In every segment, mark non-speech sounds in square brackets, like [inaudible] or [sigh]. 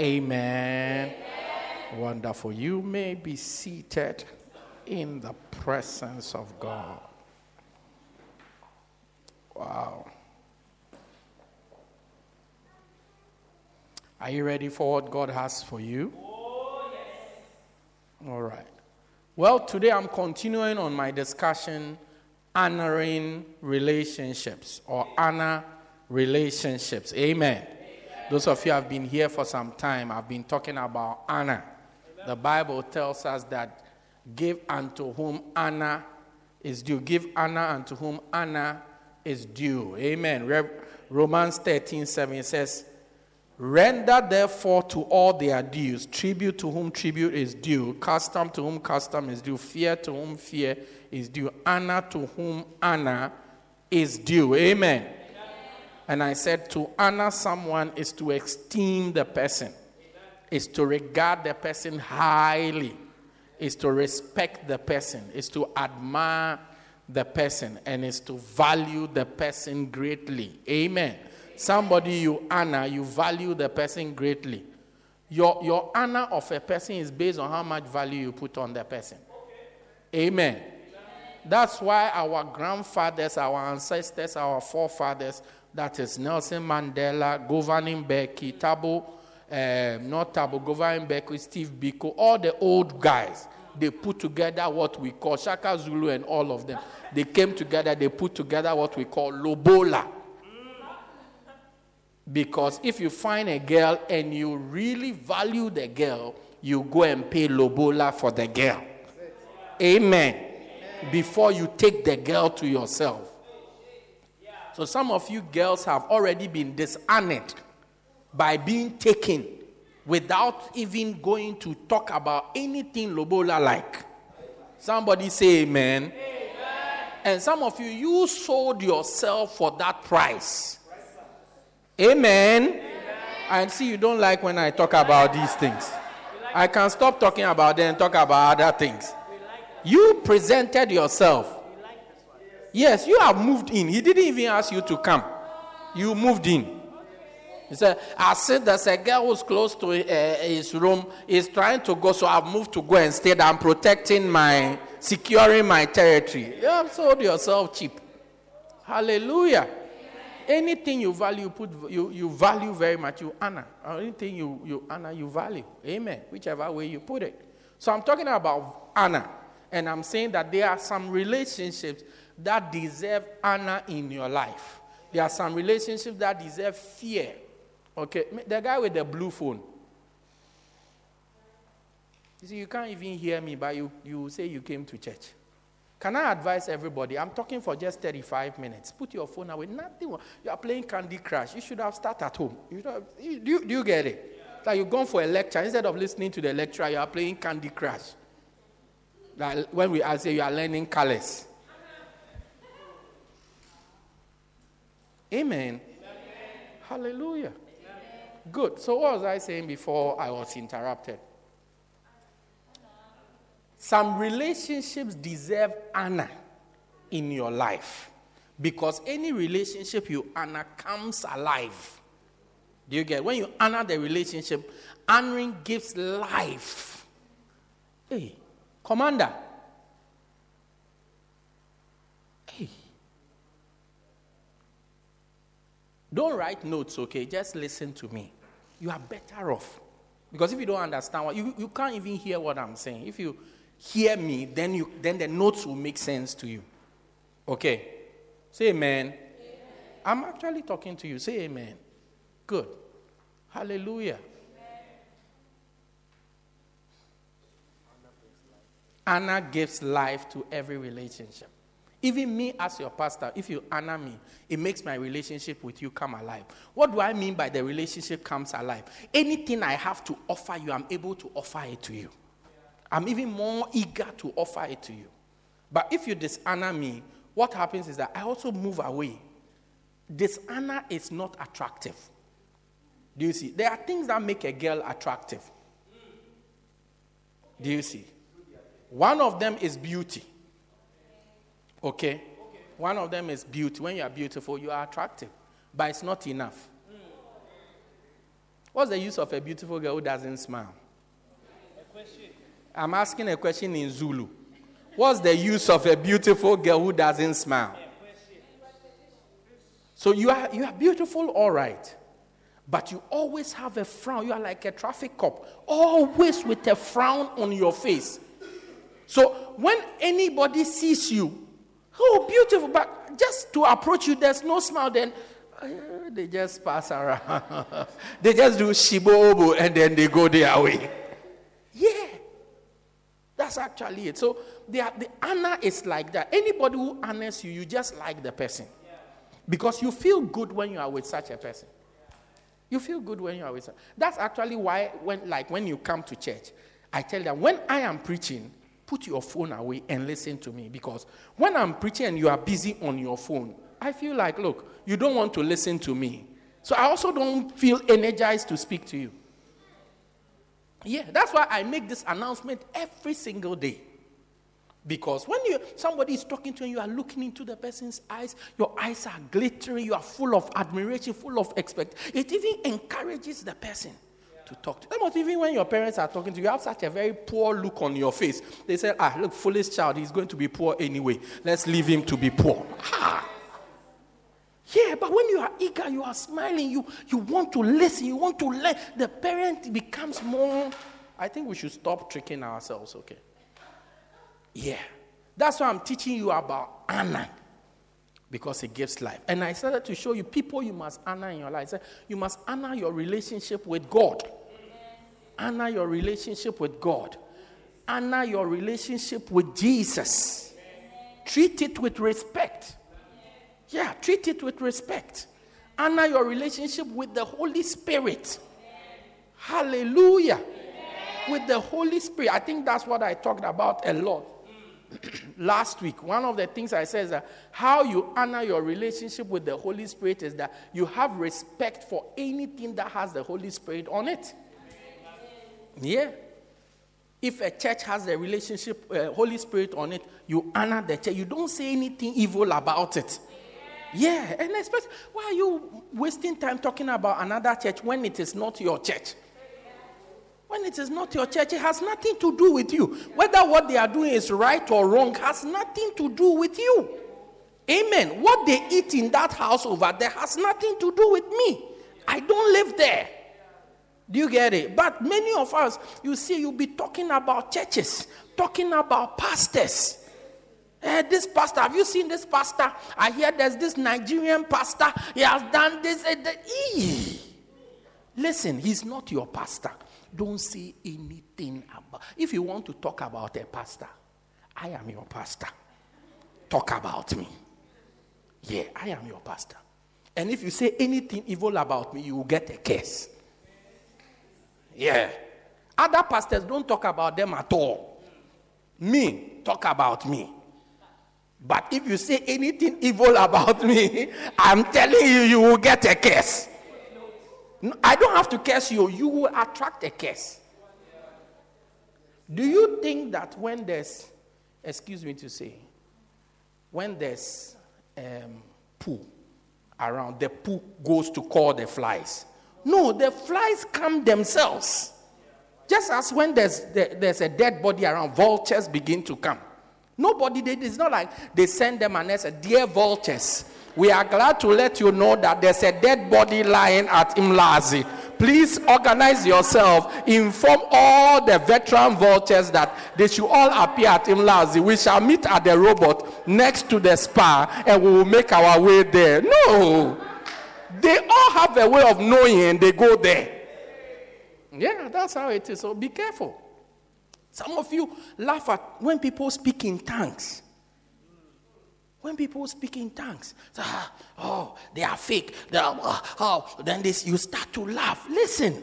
Amen. Wonderful. You may be seated in the presence of God. Wow. Are you ready for what God has for you? Oh, yes. All right. Well, today I'm continuing on my discussion honoring relationships or honor relationships. Amen. Those of you who have been here for some time, I've been talking about honor. The Bible tells us that give unto whom honor is due. Give honor unto whom honor is due. Amen. Re- Romans 13 7 says, Render therefore to all their dues, tribute to whom tribute is due, custom to whom custom is due, fear to whom fear is due, honor to whom honor is due. Amen. And I said to honor someone is to esteem the person, is to regard the person highly, is to respect the person, is to admire the person, and is to value the person greatly. Amen. Somebody you honor, you value the person greatly. Your, your honor of a person is based on how much value you put on the person. Amen. That's why our grandfathers, our ancestors, our forefathers, that is Nelson Mandela, Govan Mbeki, Thabo, uh, not Thabo, Govan Mbeki, Steve Biko, all the old guys, they put together what we call Shaka Zulu and all of them. They came together, they put together what we call Lobola. Because if you find a girl and you really value the girl, you go and pay Lobola for the girl. Amen. Before you take the girl to yourself. So some of you girls have already been dishonored by being taken without even going to talk about anything Lobola like. Somebody say amen. amen. And some of you, you sold yourself for that price. Amen. amen. And see, you don't like when I talk about these things. I can stop talking about them and talk about other things. You presented yourself. Yes, you have moved in. He didn't even ask you to come. You moved in. He said, I said there's a girl who's close to uh, his room. He's trying to go, so I've moved to go and stay. I'm protecting my, securing my territory. You have sold yourself cheap. Hallelujah. Anything you value, you put you, you value very much, you honor. Anything you, you honor, you value. Amen. Whichever way you put it. So I'm talking about honor. And I'm saying that there are some relationships that deserve honor in your life. There are some relationships that deserve fear. Okay, the guy with the blue phone. You see, you can't even hear me, but you, you say you came to church. Can I advise everybody? I'm talking for just 35 minutes. Put your phone away. Nothing. You are playing Candy Crush. You should have started at home. You have, do, you, do you get it? Yeah. Like you're going for a lecture. Instead of listening to the lecturer, you are playing Candy Crush. Like when we I say you are learning colors. Amen. Amen. Hallelujah. Amen. Good. So, what was I saying before I was interrupted? Some relationships deserve honor in your life because any relationship you honor comes alive. Do you get? When you honor the relationship, honoring gives life. Hey, commander. Hey. Don't write notes, okay? Just listen to me. You are better off Because if you don't understand what you, you can't even hear what I'm saying. If you hear me, then you then the notes will make sense to you. Okay. Say amen. amen. I'm actually talking to you. Say amen. Good. Hallelujah. Anna gives life to every relationship. Even me as your pastor, if you honor me, it makes my relationship with you come alive. What do I mean by the relationship comes alive? Anything I have to offer you, I'm able to offer it to you. I'm even more eager to offer it to you. But if you dishonor me, what happens is that I also move away. Dishonor is not attractive. Do you see? There are things that make a girl attractive. Do you see? One of them is beauty. Okay? One of them is beauty. When you are beautiful, you are attractive. But it's not enough. What's the use of a beautiful girl who doesn't smile? I'm asking a question in Zulu. What's the use of a beautiful girl who doesn't smile? So you are, you are beautiful, all right. But you always have a frown. You are like a traffic cop, always with a frown on your face. So when anybody sees you, oh, beautiful, but just to approach you, there's no smile, then uh, they just pass around. [laughs] they just do shibobo and then they go their way. Yeah. That's actually it. So the, the honor is like that. Anybody who honors you, you just like the person. Because you feel good when you are with such a person. You feel good when you are with. That's actually why when like when you come to church, I tell them when I am preaching, put your phone away and listen to me because when I'm preaching and you are busy on your phone, I feel like, look, you don't want to listen to me. So I also don't feel energized to speak to you. Yeah, that's why I make this announcement every single day. Because when you somebody is talking to you, you are looking into the person's eyes, your eyes are glittering, you are full of admiration, full of expect. It even encourages the person to talk to. But even when your parents are talking to you, you have such a very poor look on your face. They say, ah, look, foolish child, he's going to be poor anyway. Let's leave him to be poor. Ah. Yeah, but when you are eager, you are smiling, you, you want to listen, you want to learn, the parent becomes more. I think we should stop tricking ourselves, okay? Yeah. That's why I'm teaching you about honor because it gives life. And I started to show you people you must honor in your life. You must honor your relationship with God. Honor your relationship with God. Honor your relationship with Jesus. Treat it with respect. Yeah, treat it with respect. Honor your relationship with the Holy Spirit. Hallelujah. With the Holy Spirit. I think that's what I talked about a lot [clears throat] last week, one of the things I said is that how you honor your relationship with the Holy Spirit is that you have respect for anything that has the Holy Spirit on it. Yeah. If a church has the relationship, uh, Holy Spirit on it, you honor the church. You don't say anything evil about it. Yeah, and especially why are you wasting time talking about another church when it is not your church? When it is not your church, it has nothing to do with you. Whether what they are doing is right or wrong has nothing to do with you. Amen. What they eat in that house over there has nothing to do with me. I don't live there. Do you get it? But many of us, you see, you'll be talking about churches, talking about pastors. Eh, this pastor, have you seen this pastor? I hear there's this Nigerian pastor. He has done this. Uh, the, Listen, he's not your pastor don't say anything about. If you want to talk about a pastor, I am your pastor. Talk about me. Yeah, I am your pastor. And if you say anything evil about me, you will get a curse. Yeah. Other pastors don't talk about them at all. Me, talk about me. But if you say anything evil about me, [laughs] I'm telling you, you will get a curse. I don't have to curse you, you will attract a curse. Do you think that when there's, excuse me to say, when there's um, poo around, the poo goes to call the flies? No, the flies come themselves. Just as when there's, there's a dead body around, vultures begin to come. Nobody, they, it's not like they send them and they say, Dear vultures, we are glad to let you know that there's a dead body lying at Umlazi. Please organize yourself. Inform all the veteran vultures that they should all appear at Umlazi. We shall meet at the robot next to the spa and we will make our way there. No. They all have a way of knowing and they go there. Yeah, that's how it is. So be careful. Some of you laugh at when people speak in tongues. When people speak in tongues, ah, oh, they are fake. They are, oh, oh, then this, you start to laugh. Listen,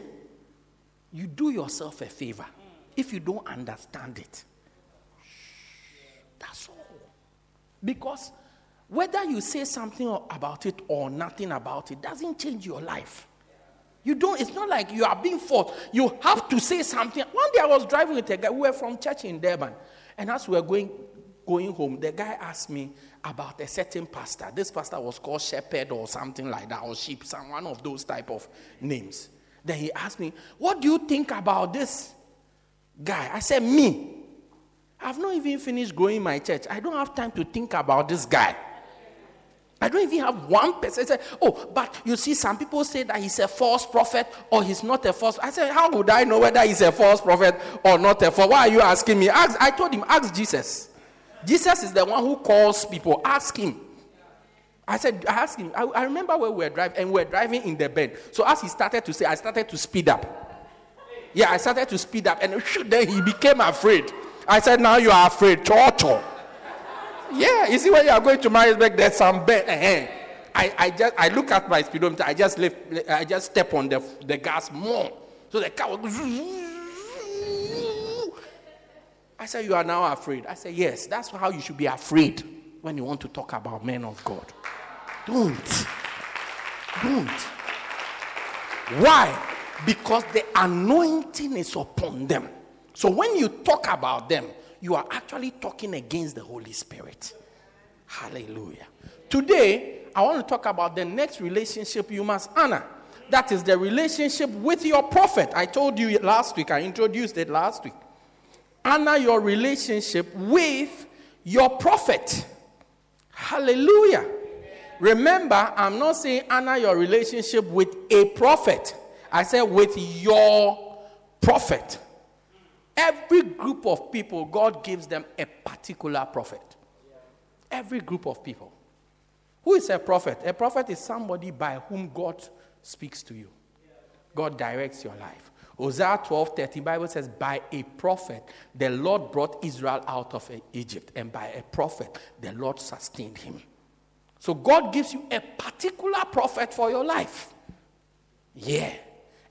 you do yourself a favor if you don't understand it. That's all. Because whether you say something about it or nothing about it doesn't change your life. You don't, it's not like you are being forced. You have to say something. One day I was driving with a guy, we were from church in Durban. And as we were going, going home, the guy asked me about a certain pastor. This pastor was called Shepherd or something like that, or Sheep, some one of those type of names. Then he asked me, What do you think about this guy? I said, Me. I've not even finished growing my church. I don't have time to think about this guy. I don't even have one person say, oh, but you see, some people say that he's a false prophet or he's not a false. I said, how would I know whether he's a false prophet or not a false? Why are you asking me? Ask, I told him, ask Jesus. Jesus is the one who calls people. Ask him. I said, I asked him. I, I remember where we were driving, and we were driving in the bend. So as he started to say, I started to speed up. Yeah, I started to speed up, and then [laughs] he became afraid. I said, now you are afraid. Torture. Yeah, you see when you are going to Maritzburg, there's some bed. Uh-huh. I, I just I look at my speedometer. I just lift, I just step on the the gas more, so the car was. I said, You are now afraid. I said, Yes, that's how you should be afraid when you want to talk about men of God. Don't. Don't. Why? Because the anointing is upon them. So when you talk about them, you are actually talking against the Holy Spirit. Hallelujah. Today, I want to talk about the next relationship you must honor. That is the relationship with your prophet. I told you last week, I introduced it last week. Honor your relationship with your prophet. Hallelujah. Remember, I'm not saying honor your relationship with a prophet. I said with your prophet. Every group of people, God gives them a particular prophet. Every group of people. Who is a prophet? A prophet is somebody by whom God speaks to you. God directs your life. Hosea 12 30, Bible says, By a prophet, the Lord brought Israel out of Egypt, and by a prophet, the Lord sustained him. So God gives you a particular prophet for your life. Yeah.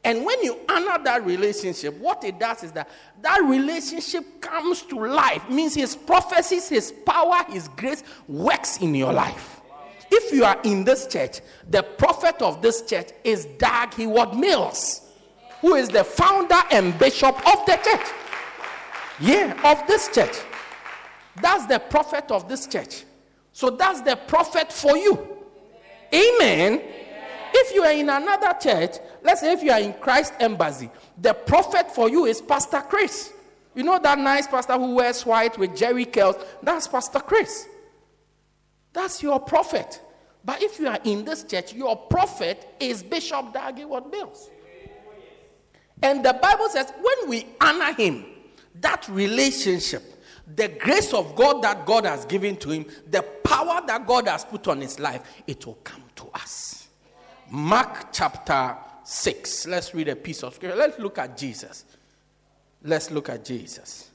And when you honor that relationship, what it does is that that relationship comes to life. Means his prophecies, his power, his grace works in your life. If you are in this church, the prophet of this church is Dag Heward Mills, who is the founder and bishop of the church. Yeah, of this church. That's the prophet of this church. So that's the prophet for you. Amen. If you are in another church, let's say if you are in Christ Embassy, the prophet for you is Pastor Chris. You know that nice pastor who wears white with jerry curls? That's Pastor Chris. That's your prophet. But if you are in this church, your prophet is Bishop Dag Heward Mills. And the Bible says when we honor him, that relationship, the grace of God that God has given to him, the power that God has put on his life, it will come to us. Mark chapter 6. Let's read a piece of scripture. Let's look at Jesus. Let's look at Jesus.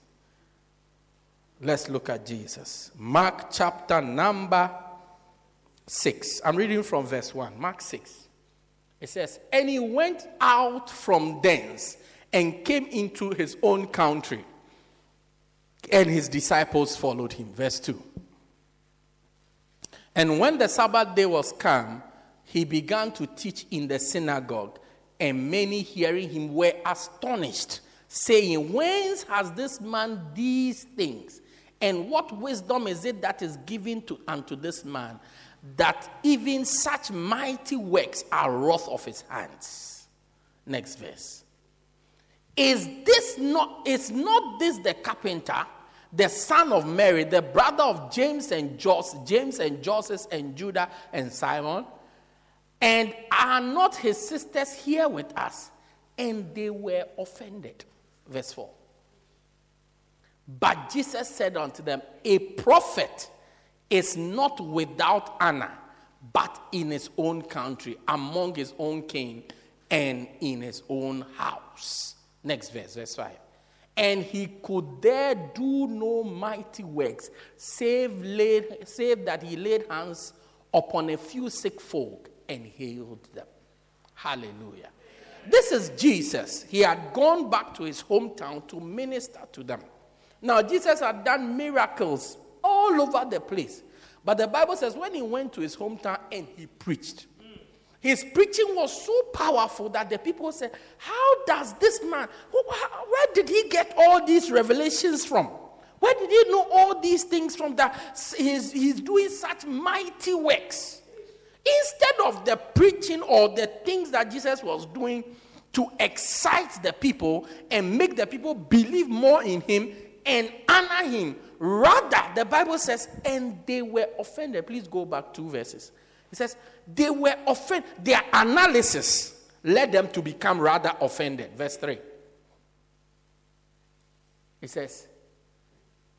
Let's look at Jesus. Mark chapter number 6. I'm reading from verse 1. Mark 6. It says, And he went out from thence and came into his own country, and his disciples followed him. Verse 2. And when the Sabbath day was come, he began to teach in the synagogue, and many hearing him were astonished, saying, Whence has this man these things? And what wisdom is it that is given to unto this man, that even such mighty works are wrought of his hands? Next verse. Is this not is not this the carpenter, the son of Mary, the brother of James and Joseph, James and Joseph and Judah and Simon? And are not his sisters here with us? and they were offended. Verse 4. But Jesus said unto them, A prophet is not without honor, but in his own country, among his own king, and in his own house. Next verse, verse 5. And he could there do no mighty works, save, laid, save that he laid hands upon a few sick folk and healed them. Hallelujah. This is Jesus. He had gone back to his hometown to minister to them. Now, Jesus had done miracles all over the place. But the Bible says when he went to his hometown and he preached, his preaching was so powerful that the people said, How does this man, where did he get all these revelations from? Where did he know all these things from that he's, he's doing such mighty works? Instead of the preaching or the things that Jesus was doing to excite the people and make the people believe more in him and honor him, rather, the Bible says, and they were offended. Please go back two verses. It says, they were offended. Their analysis led them to become rather offended. Verse 3. It says,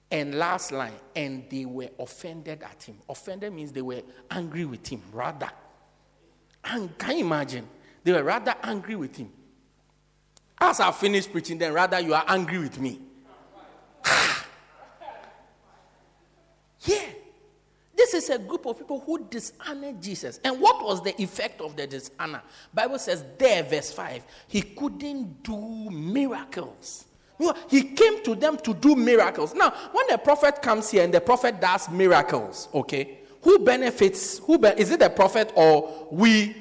and last line, and they were offended at him. Offended means they were angry with him, rather. And can you imagine? They were rather angry with him. As I finished preaching, then rather you are angry with me. [sighs] yeah. This is a group of people who dishonor Jesus. And what was the effect of the dishonor? Bible says there, verse 5, he couldn't do miracles. He came to them to do miracles. Now, when the prophet comes here and the prophet does miracles, okay, who benefits? Who be, is it the prophet or we?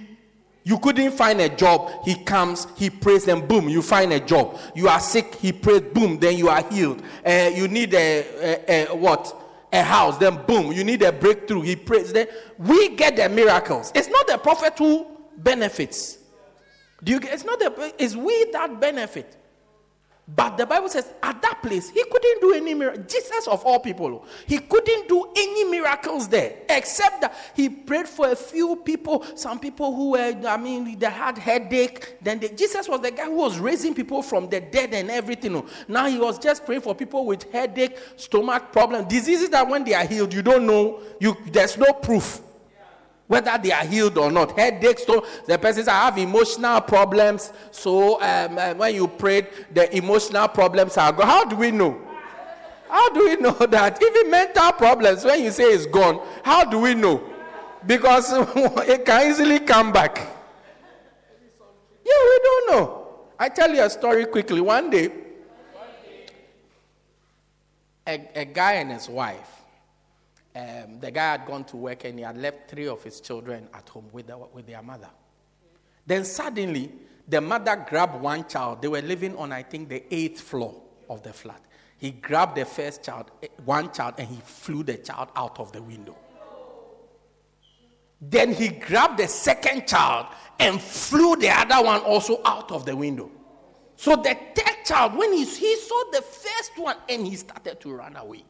You couldn't find a job. He comes, he prays, and boom, you find a job. You are sick, he prays, boom, then you are healed. Uh, you need a, a, a what? A house, then boom, you need a breakthrough. He prays. Then we get the miracles. It's not the prophet who benefits. Do you? It's not the. It's we that benefit. But the Bible says at that place, he couldn't do any miracle. Jesus, of all people, he couldn't do any miracles there except that he prayed for a few people. Some people who were, I mean, they had headache. Then they, Jesus was the guy who was raising people from the dead and everything. Oh. Now he was just praying for people with headache, stomach problem, diseases that when they are healed, you don't know. You there's no proof whether they are healed or not. Headaches, so the person says, I have emotional problems. So um, uh, when you prayed, the emotional problems are gone. How do we know? How do we [laughs] know that? Even mental problems, when you say it's gone, how do we know? Because [laughs] it can easily come back. Yeah, we don't know. I tell you a story quickly. One day, a, a guy and his wife, um, the guy had gone to work and he had left three of his children at home with, the, with their mother. Then suddenly, the mother grabbed one child. They were living on, I think, the eighth floor of the flat. He grabbed the first child, eh, one child, and he flew the child out of the window. Then he grabbed the second child and flew the other one also out of the window. So the third child, when he, he saw the first one and he started to run away.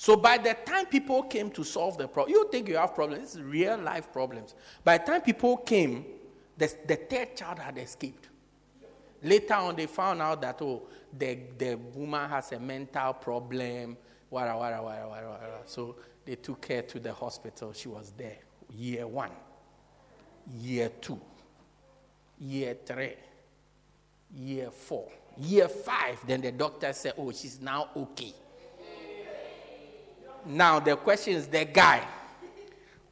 So by the time people came to solve the problem, you think you have problems. This is real life problems. By the time people came, the, the third child had escaped. Later on, they found out that, oh, the, the woman has a mental problem, wara, wara, wara, wara, wara. So they took her to the hospital. She was there. Year one, year two, year three, year four, year five. Then the doctor said, oh, she's now okay. Now, the question is the guy,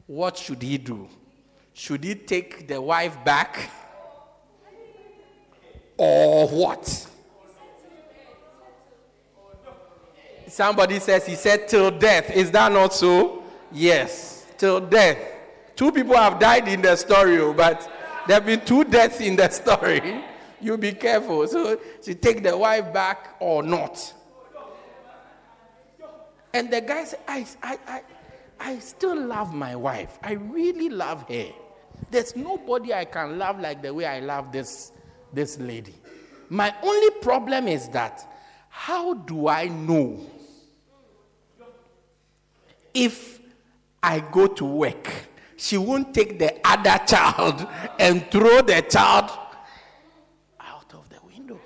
what should he do? Should he take the wife back? Or what? Somebody says he said till death. Is that not so? Yes, till death. Two people have died in the story, oh, but there have been two deaths in the [laughs] story. You be careful. So, she take the wife back or not? And the guy said, I, I, I, I still love my wife. I really love her. There's nobody I can love like the way I love this, this lady. My only problem is that how do I know if I go to work, she won't take the other child [laughs] and throw the child out of the window?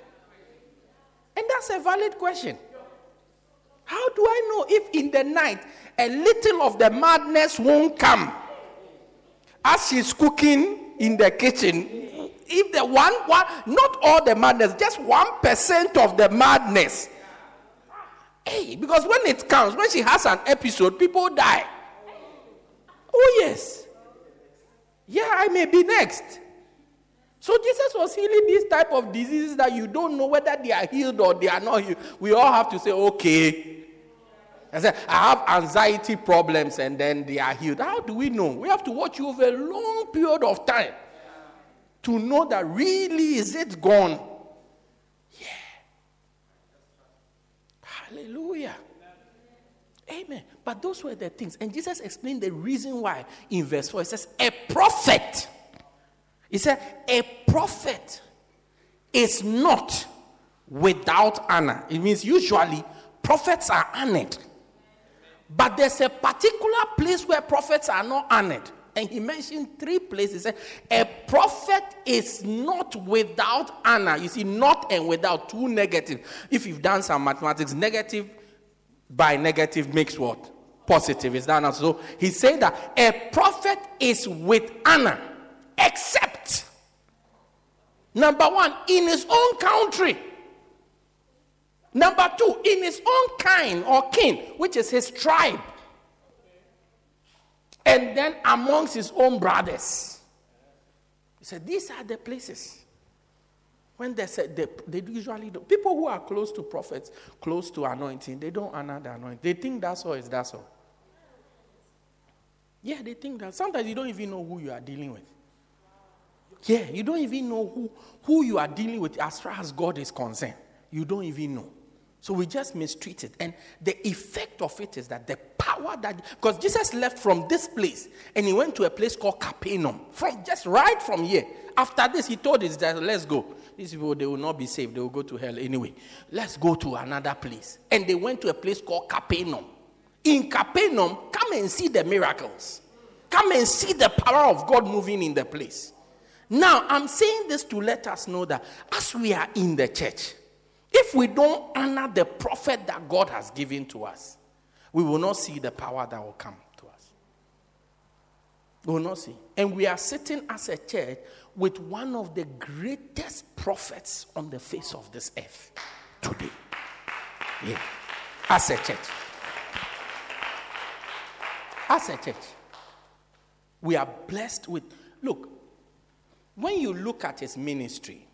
And that's a valid question. How do I know if in the night a little of the madness won't come? As she's cooking in the kitchen, if the one, one not all the madness, just one percent of the madness. Hey, because when it comes, when she has an episode, people die. Oh, yes. Yeah, I may be next. So Jesus was healing these type of diseases that you don't know whether they are healed or they are not healed. We all have to say, okay, I said, I have anxiety problems and then they are healed. How do we know? We have to watch you over a long period of time to know that really is it gone? Yeah. Hallelujah. Amen. But those were the things. And Jesus explained the reason why in verse 4. He says, A prophet. He said, A prophet is not without honor. It means usually prophets are honored. But there's a particular place where prophets are not honored. And he mentioned three places. A prophet is not without honor. You see, not and without, two negative. If you've done some mathematics, negative by negative makes what? Positive. Is that not so? He said that a prophet is with honor, except number one, in his own country. Number two, in his own kind or kin, which is his tribe. And then amongst his own brothers. He said, These are the places. When they said they, they usually do. People who are close to prophets, close to anointing, they don't honor the anointing. They think that's all is that's all. Yeah, they think that. Sometimes you don't even know who you are dealing with. Yeah, you don't even know who, who you are dealing with as far as God is concerned. You don't even know. So we just mistreat it. And the effect of it is that the power that, because Jesus left from this place and he went to a place called Capernaum, from just right from here. After this, he told us that let's go. These people, they will not be saved. They will go to hell anyway. Let's go to another place. And they went to a place called Capernaum. In Capernaum, come and see the miracles. Come and see the power of God moving in the place. Now, I'm saying this to let us know that as we are in the church, if we don't honor the prophet that God has given to us, we will not see the power that will come to us. We will not see. And we are sitting as a church with one of the greatest prophets on the face of this earth today. Yeah. As a church. As a church. We are blessed with. Look, when you look at his ministry,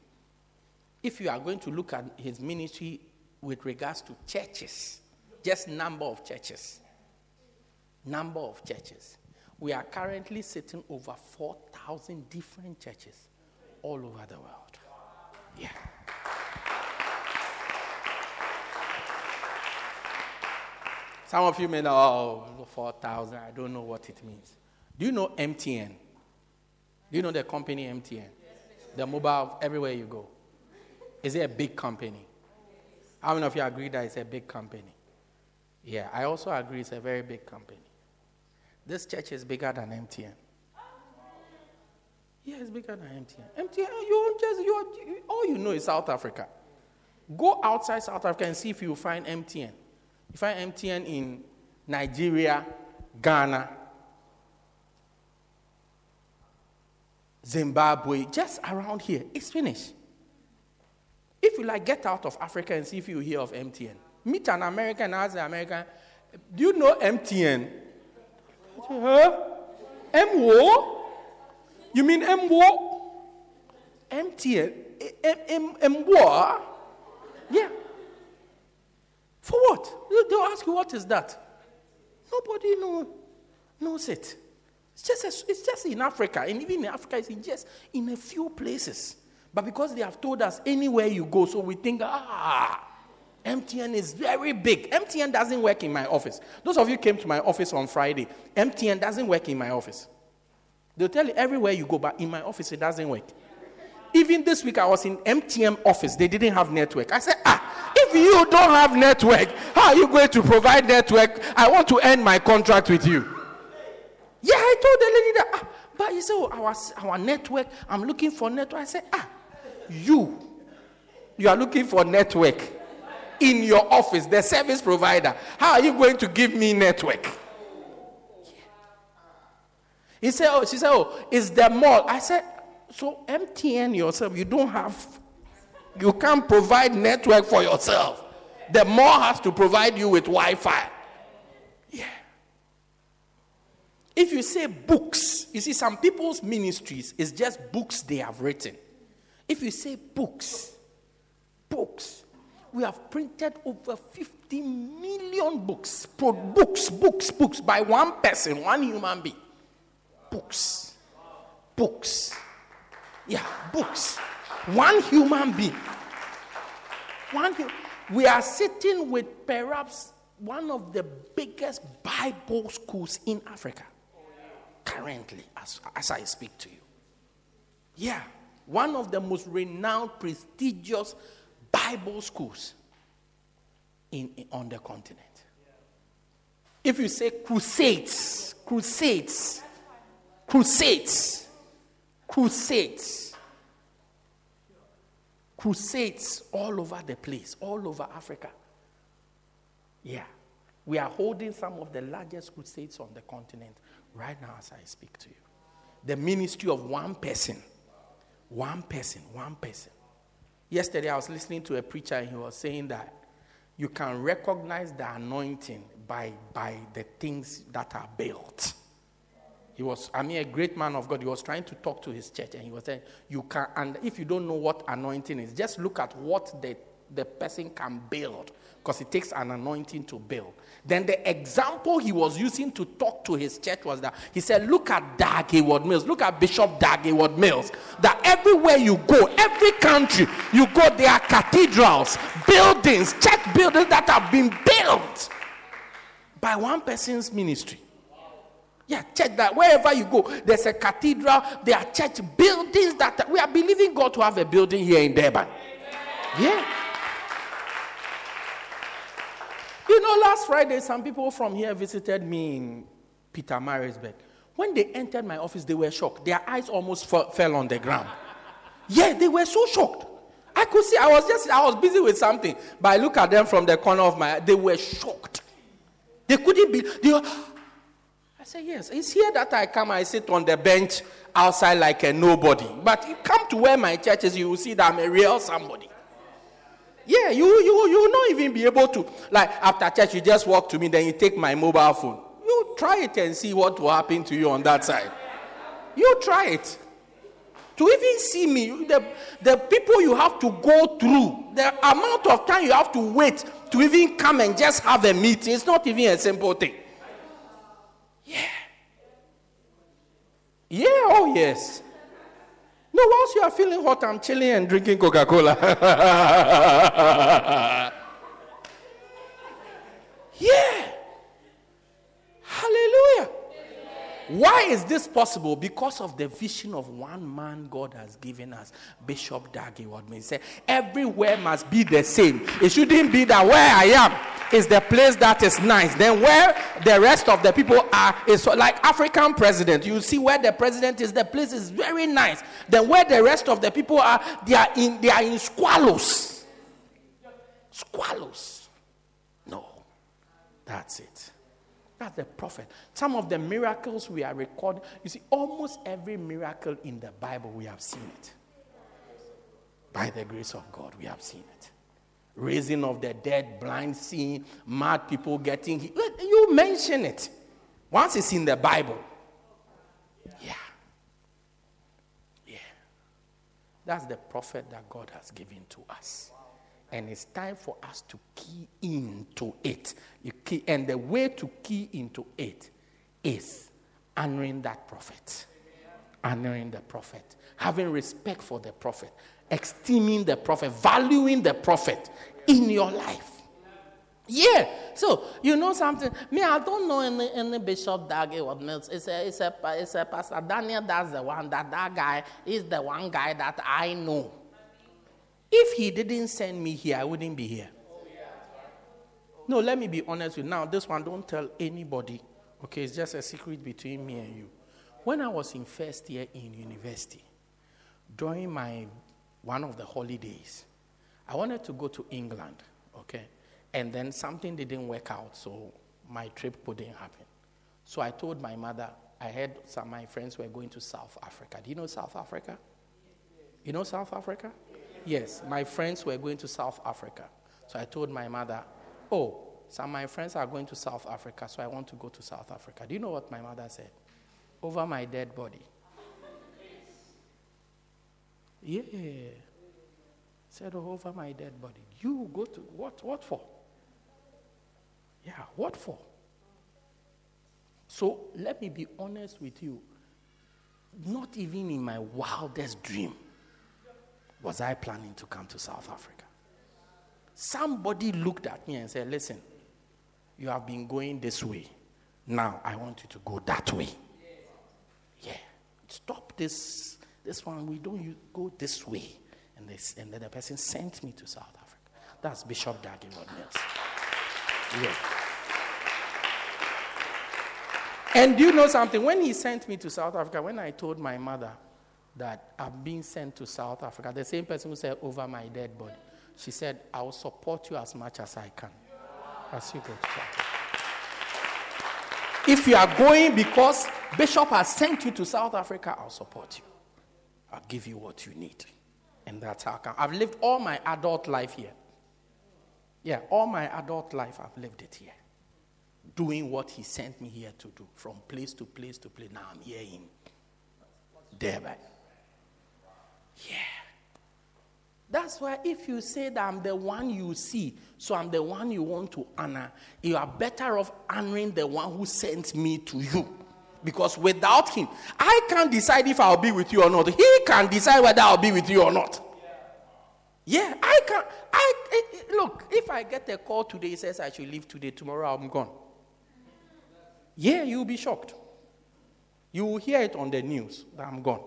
if you are going to look at his ministry with regards to churches, just number of churches, number of churches, we are currently sitting over 4,000 different churches all over the world. Yeah. Some of you may know, oh, 4,000, I don't know what it means. Do you know MTN? Do you know the company MTN? The mobile, everywhere you go. Is it a big company? How many of you agree that it's a big company? Yeah, I also agree it's a very big company. This church is bigger than MTN. Yeah, it's bigger than MTN. MTN, you just you all you know is South Africa. Go outside South Africa and see if you find MTN. You find MTN in Nigeria, Ghana, Zimbabwe, just around here. It's finished. If you like, get out of Africa and see if you hear of MTN. Meet an American and ask American, Do you know MTN? Huh? MWO? You mean MWO? MTN? Eh, eh, MWO? Yeah. For what? They'll ask you, What is that? Nobody know, knows it. It's just, a, it's just in Africa, and even in Africa, it's just in a few places. But because they have told us anywhere you go, so we think, ah, MTN is very big. MTN doesn't work in my office. Those of you came to my office on Friday, MTN doesn't work in my office. They'll tell you everywhere you go, but in my office it doesn't work. Even this week I was in MTN office, they didn't have network. I said, ah, if you don't have network, how are you going to provide network? I want to end my contract with you. Yeah, I told the lady that, ah, but you say, oh, our, our network, I'm looking for network. I said, ah, you, you are looking for network. in your office, the service provider, how are you going to give me network? He said, Oh, she said, Oh, it's the mall. I said, So MTN yourself, you don't have, you can't provide network for yourself. The mall has to provide you with Wi Fi. Yeah. If you say books, you see, some people's ministries is just books they have written. If you say books, books, we have printed over 50 million books, books, books, books by one person, one human being. Books. Books. Yeah, books. One human being. One we are sitting with perhaps one of the biggest Bible schools in Africa currently, as, as I speak to you. Yeah, one of the most renowned, prestigious Bible schools in, in, on the continent. If you say crusades, crusades, crusades, crusades, crusades all over the place, all over Africa. Yeah. We are holding some of the largest crusades on the continent right now as I speak to you. The ministry of one person. One person, one person. Yesterday I was listening to a preacher and he was saying that you can recognize the anointing by, by the things that are built. He was, I mean, a great man of God. He was trying to talk to his church and he was saying, You can, and if you don't know what anointing is, just look at what the, the person can build because it takes an anointing to build. Then the example he was using to talk to his church was that he said, Look at Dag Heward Mills, look at Bishop Dag Heward Mills. That everywhere you go, every country you go, there are cathedrals, buildings, church buildings that have been built by one person's ministry. Yeah, check that. Wherever you go, there's a cathedral, there are church buildings that we are believing God to have a building here in Durban. Yeah. You know, last Friday, some people from here visited me in Peter Pietermaritzburg. When they entered my office, they were shocked. Their eyes almost f- fell on the ground. Yeah, they were so shocked. I could see, I was just, I was busy with something, but I look at them from the corner of my eye, they were shocked. They couldn't be, they were, I said, yes, it's here that I come, I sit on the bench outside like a nobody. But come to where my church is, you will see that I'm a real somebody. Yeah, you, you, you will not even be able to, like after church, you just walk to me, then you take my mobile phone. You try it and see what will happen to you on that side. You try it. To even see me, the, the people you have to go through, the amount of time you have to wait to even come and just have a meeting, it's not even a simple thing. Yeah. Yeah, oh yes. No, once you are feeling hot, I'm chilling and drinking Coca Cola. [laughs] yeah. Hallelujah. Why is this possible? Because of the vision of one man God has given us, Bishop Dag Heward Mills. He said, everywhere must be the same. It shouldn't be that where I am is the place that is nice. Then where the rest of the people are is like African president. You see where the president is, the place is very nice. Then where the rest of the people are, they are in they are in squallows. Squallows. No. That's it. That's the prophet. Some of the miracles we are recording, you see, almost every miracle in the Bible, we have seen it. By the grace of God, we have seen it. Raising of the dead, blind seeing, mad people getting. You mention it. Once it's in the Bible. Yeah. Yeah. That's the prophet that God has given to us and it's time for us to key into it. Key, and the way to key into it is honoring that prophet, honoring the prophet, having respect for the prophet, esteeming the prophet, valuing the prophet in your life. Yeah. So you know something. Me, I don't know any, any bishop Dag Heward Mills. It's a, it's a, it's a pastor Daniel. That's the one. That that guy is the one guy that I know. If he didn't send me here, I wouldn't be here. No, let me be honest with you. Now, this one, don't tell anybody. Okay, it's just a secret between me and you. When I was in first year in university, during my one of the holidays, I wanted to go to England. Okay. And then something didn't work out, so my trip couldn't happen. So I told my mother, I heard some of my friends were going to South Africa. Do you know South Africa? You know South Africa? Yes, my friends were going to South Africa. So I told my mother, Oh, some of my friends are going to South Africa, so I want to go to South Africa. Do you know what my mother said? Over my dead body. Yeah. Said, oh, over my dead body. You go to what? What for? Yeah, what for? So let me be honest with you. Not even in my wildest dream was I planning to come to South Africa. Somebody looked at me and said, Listen, you have been going this way. Now I want you to go that way. Yeah. Stop this this one. We don't go this way. And, this, and then the person sent me to South Africa. That's Bishop Dag Heward-Mills. Yeah. And do you know something? When he sent me to South Africa, when I told my mother that I'm being sent to South Africa, the same person who said, over my dead body, she said, I will support you as much as I can as you go to South Africa. If you are going because Bishop has sent you to South Africa, I'll support you. I'll give you what you need. And that's how I. I've lived all my adult life here. Yeah, all my adult life, I've lived it here. Doing what he sent me here to do, from place to place to place. Now I'm here in Durban. Yeah. That's why if you say that I'm the one you see, so I'm the one you want to honor, you are better off honoring the one who sent me to you. Because without him, I can't decide if I'll be with you or not. He can decide whether I'll be with you or not. Yeah, I can. I it, look. If I get a call today, he says I should leave today. Tomorrow I'm gone. Yeah, you'll be shocked. You will hear it on the news that I'm gone.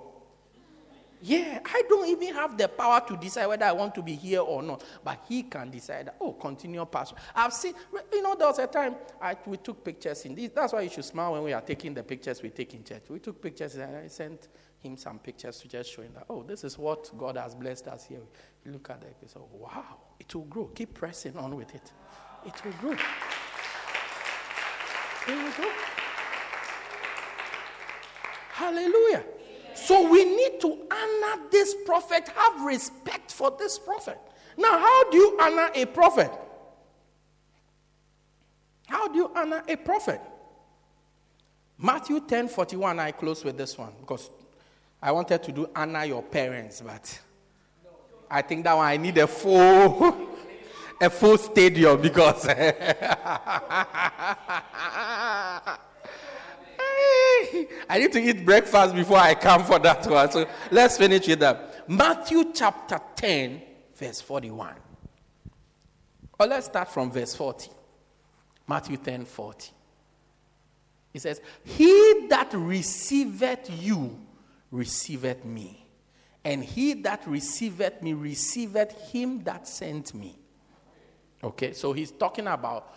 Yeah, I don't even have the power to decide whether I want to be here or not. But he can decide, oh, continue pastor. I've seen, you know, there was a time I, we took pictures in this. That's why you should smile when we are taking the pictures we take in church. We took pictures and I sent him some pictures to just show him that, oh, this is what God has blessed us here. You look at the episode, oh, wow, it will grow. Keep pressing on with it. It will grow. It will grow. Hallelujah. So we need to honor this prophet, have respect for this prophet. Now, how do you honor a prophet? How do you honor a prophet? Matthew 10 41, I close with this one because I wanted to do honor your parents, but I think that one I need a full [laughs] a full stadium because [laughs] I need to eat breakfast before I come for that one. So let's finish with that. Matthew chapter 10, verse 41. Or let's start from verse 40. Matthew 10, 40. He says, He that receiveth you receiveth me, and he that receiveth me receiveth him that sent me. Okay, so he's talking about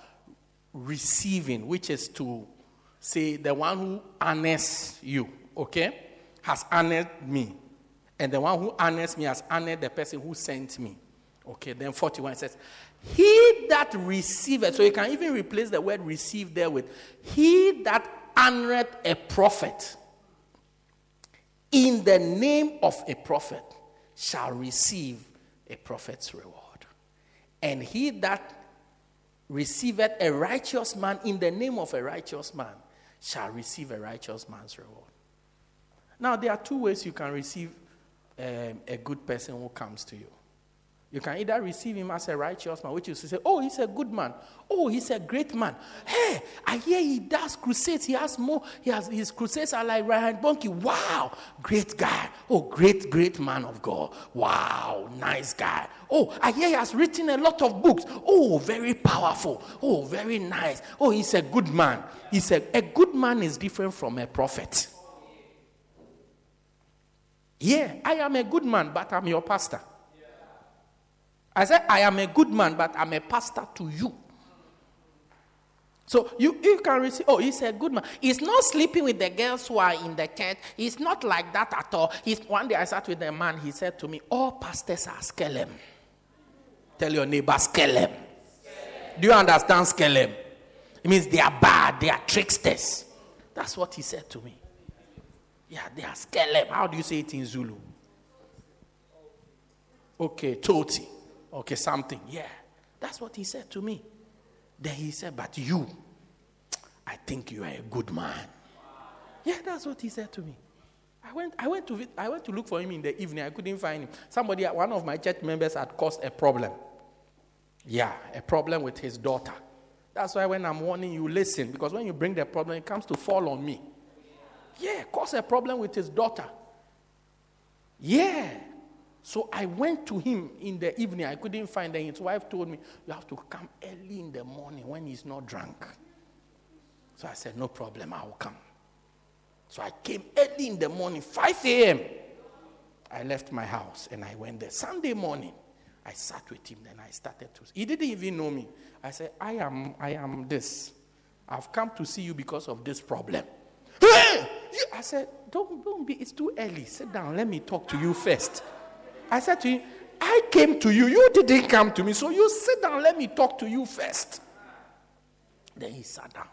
receiving, which is to say the one who honors you, okay, has honored me. And the one who honors me has honored the person who sent me. Okay, then 41 says, He that receiveth, so you can even replace the word receive there with, He that honoreth a prophet in the name of a prophet shall receive a prophet's reward. And he that receiveth a righteous man in the name of a righteous man shall receive a righteous man's reward. Now, there are two ways you can receive um, a good person who comes to you. You can either receive him as a righteous man, which is to say, oh, he's a good man. Oh, he's a great man. Hey, I hear he does crusades. He has more. He has his crusades are like Reinhard Bonnke. Wow, great guy. Oh, great, great man of God. Wow, nice guy. Oh, I hear he has written a lot of books. Oh, very powerful. Oh, very nice. Oh, he's a good man. He's a, a good man is different from a prophet. Yeah, I am a good man, but I'm your pastor. I said, I am a good man, but I'm a pastor to you. So you, you can receive, oh, he's a good man. He's not sleeping with the girls who are in the church. He's not like that at all. He's, one day I sat with a man, he said to me, All pastors are skelem. Tell your neighbor, skelem. Do you understand skelem? It means they are bad, they are tricksters. That's what he said to me. Yeah, they are skelem. How do you say it in Zulu? Okay, toti. Okay, something. Yeah. That's what he said to me. Then he said, But you, I think you are a good man. Yeah, that's what he said to me. I went, I went to I went to look for him in the evening. I couldn't find him. Somebody, one of my church members had caused a problem. Yeah, a problem with his daughter. That's why when I'm warning you, listen, because when you bring the problem, it comes to fall on me. Yeah, cause a problem with his daughter. Yeah. So I went to him in the evening. I couldn't find him. His wife told me, You have to come early in the morning when he's not drunk. So I said, No problem, I will come. So I came early in the morning, 5 a.m. I left my house and I went there. Sunday morning, I sat with him. Then I started to. He didn't even know me. I said, I am, I am this. I've come to see you because of this problem. I said, don't, don't be, it's too early. Sit down. Let me talk to you first. I said to him, I came to you. You didn't come to me. So you sit down. Let me talk to you first. Then he sat down.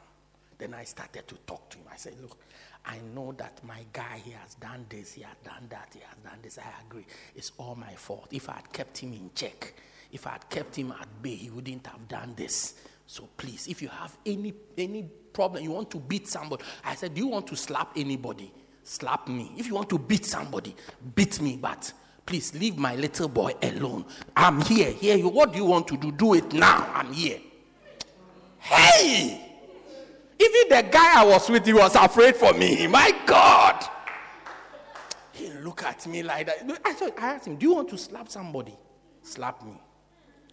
Then I started to talk to him. I said, Look, I know that my guy, he has done this, he has done that, he has done this. I agree. It's all my fault. If I had kept him in check, if I had kept him at bay, he wouldn't have done this. So please, if you have any any problem, you want to beat somebody. I said, Do you want to slap anybody? Slap me. If you want to beat somebody, beat me. But please leave my little boy alone. I'm here. Here you. What do you want to do? Do it now. I'm here. Hey! Even the guy I was with, he was afraid for me. My God. He looked at me like that. I, I asked him, Do you want to slap somebody? Slap me.